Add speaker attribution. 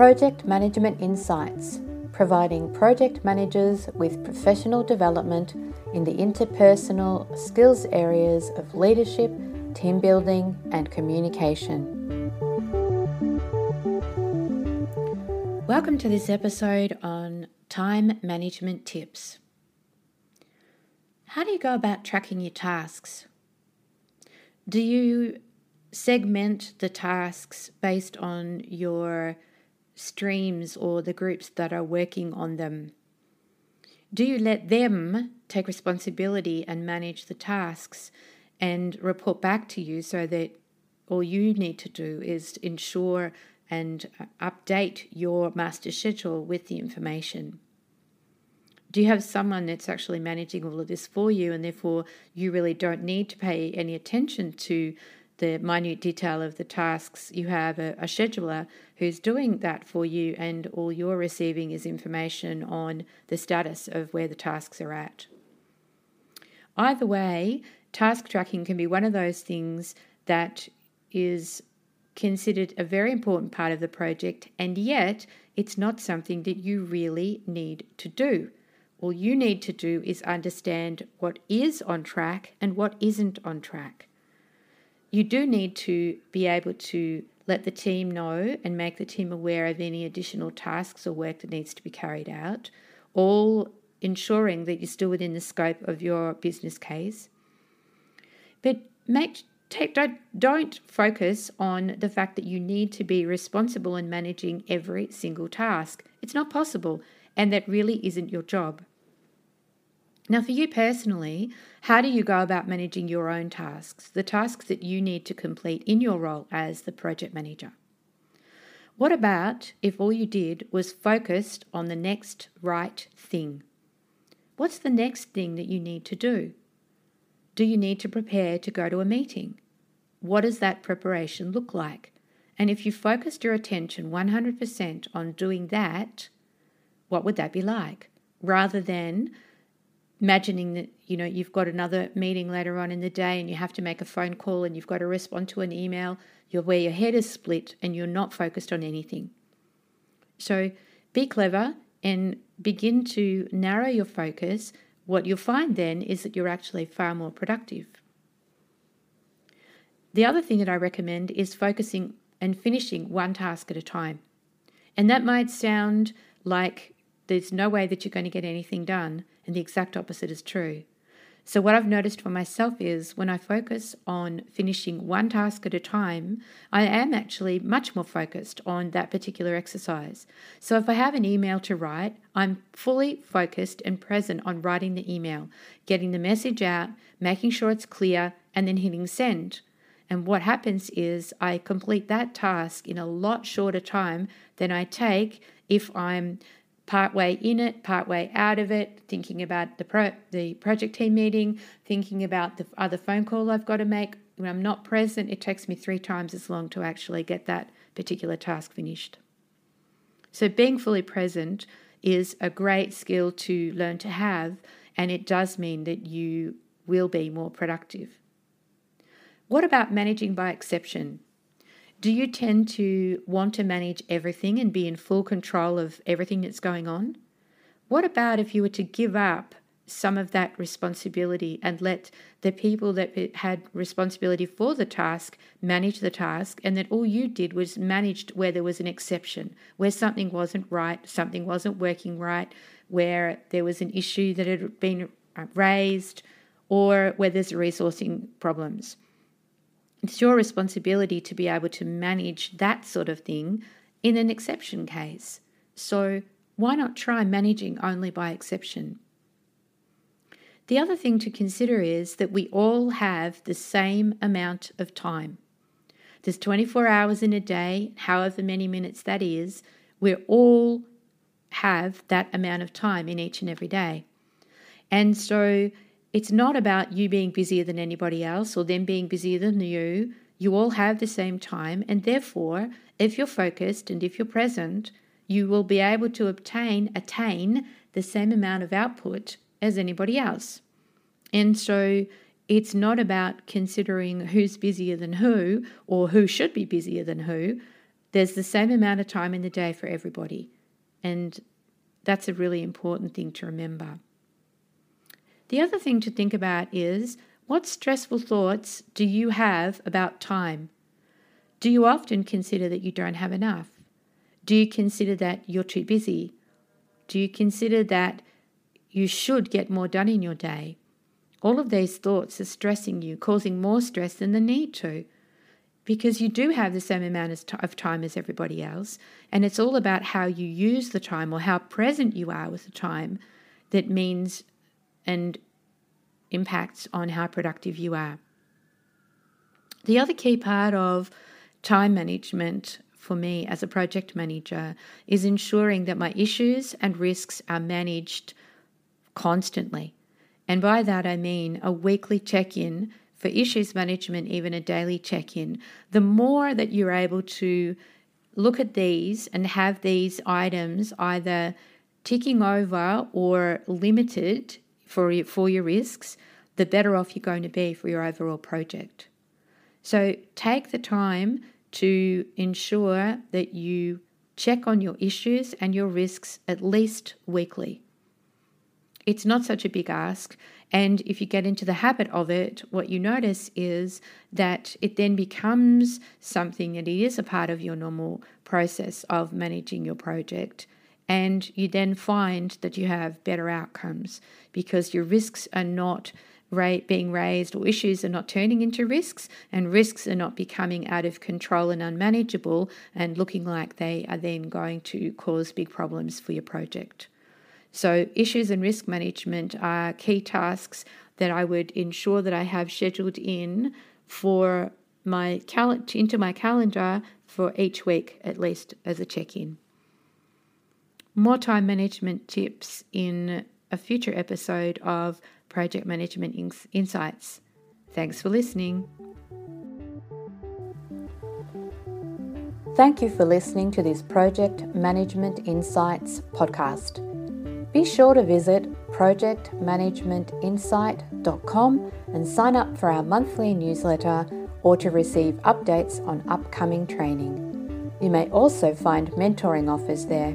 Speaker 1: Project Management Insights, providing project managers with professional development in the interpersonal skills areas of leadership, team building, and communication. Welcome to this episode on time management tips. How do you go about tracking your tasks? Do you segment the tasks based on your streams or the groups that are working on them? Do you let them take responsibility and manage the tasks and report back to you so that all you need to do is ensure and update your master schedule with the information? Do you have someone that's actually managing all of this for you, and therefore you really don't need to pay any attention to the minute detail of the tasks? You have a, a scheduler who's doing that for you, and all you're receiving is information on the status of where the tasks are at. Either way, task tracking can be one of those things that is considered a very important part of the project, and yet it's not something that you really need to do. All you need to do is understand what is on track and what isn't on track. You do need to be able to let the team know and make the team aware of any additional tasks or work that needs to be carried out, all ensuring that you're still within the scope of your business case. But make take, don't, don't focus on the fact that you need to be responsible in managing every single task. It's not possible, and that really isn't your job. Now, for you personally, how do you go about managing your own tasks, the tasks that you need to complete in your role as the project manager? What about if all you did was focused on the next right thing? What's the next thing that you need to do? Do you need to prepare to go to a meeting? What does that preparation look like? And if you focused your attention 100% on doing that, what would that be like? Rather than imagining that you know you've got another meeting later on in the day and you have to make a phone call and you've got to respond to an email you're where your head is split and you're not focused on anything. So be clever and begin to narrow your focus. What you'll find then is that you're actually far more productive. The other thing that i recommend is focusing and finishing one task at a time. And that might sound like there's no way that you're going to get anything done and the exact opposite is true. So, what I've noticed for myself is when I focus on finishing one task at a time, I am actually much more focused on that particular exercise. So, if I have an email to write, I'm fully focused and present on writing the email, getting the message out, making sure it's clear, and then hitting send. And what happens is I complete that task in a lot shorter time than I take if I'm partway in it, partway out of it, thinking about the pro- the project team meeting, thinking about the other phone call I've got to make. When I'm not present, it takes me three times as long to actually get that particular task finished. So being fully present is a great skill to learn to have, and it does mean that you will be more productive. What about managing by exception? Do you tend to want to manage everything and be in full control of everything that's going on? What about if you were to give up some of that responsibility and let the people that had responsibility for the task manage the task, and that all you did was managed where there was an exception, where something wasn't right, something wasn't working right, where there was an issue that had been raised, or where there's resourcing problems? It's your responsibility to be able to manage that sort of thing in an exception case. So, why not try managing only by exception? The other thing to consider is that we all have the same amount of time. There's 24 hours in a day, however many minutes that is, we all have that amount of time in each and every day. And so it's not about you being busier than anybody else or them being busier than you. You all have the same time, and therefore, if you're focused and if you're present, you will be able to obtain, attain the same amount of output as anybody else. And so it's not about considering who's busier than who or who should be busier than who. There's the same amount of time in the day for everybody. And that's a really important thing to remember. The other thing to think about is what stressful thoughts do you have about time? Do you often consider that you don't have enough? Do you consider that you're too busy? Do you consider that you should get more done in your day? All of these thoughts are stressing you, causing more stress than the need to because you do have the same amount of time as everybody else. And it's all about how you use the time or how present you are with the time that means and impacts on how productive you are. The other key part of time management for me as a project manager is ensuring that my issues and risks are managed constantly. And by that I mean a weekly check in for issues management, even a daily check in, the more that you're able to look at these and have these items either ticking over or limited for, for your risks, the better off you're going to be for your overall project. So take the time to ensure that you check on your issues and your risks at least weekly. It's not such a big ask. And if you get into the habit of it, what you notice is that it then becomes something that is a part of your normal process of managing your project. And you then find that you have better outcomes because your risks are not being raised or issues are not turning into risks and risks are not becoming out of control and unmanageable and looking like they are then going to cause big problems for your project. So, issues and risk management are key tasks that I would ensure that I have scheduled in for my cal- into my calendar for each week at least as a check-in. More time management tips in a future episode of Project Management Insights. Thanks for listening. Thank you for listening to this Project Management Insights podcast. Be sure to visit projectmanagementinsight.com and sign up for our monthly newsletter or to receive updates on upcoming training. You may also find mentoring offers there.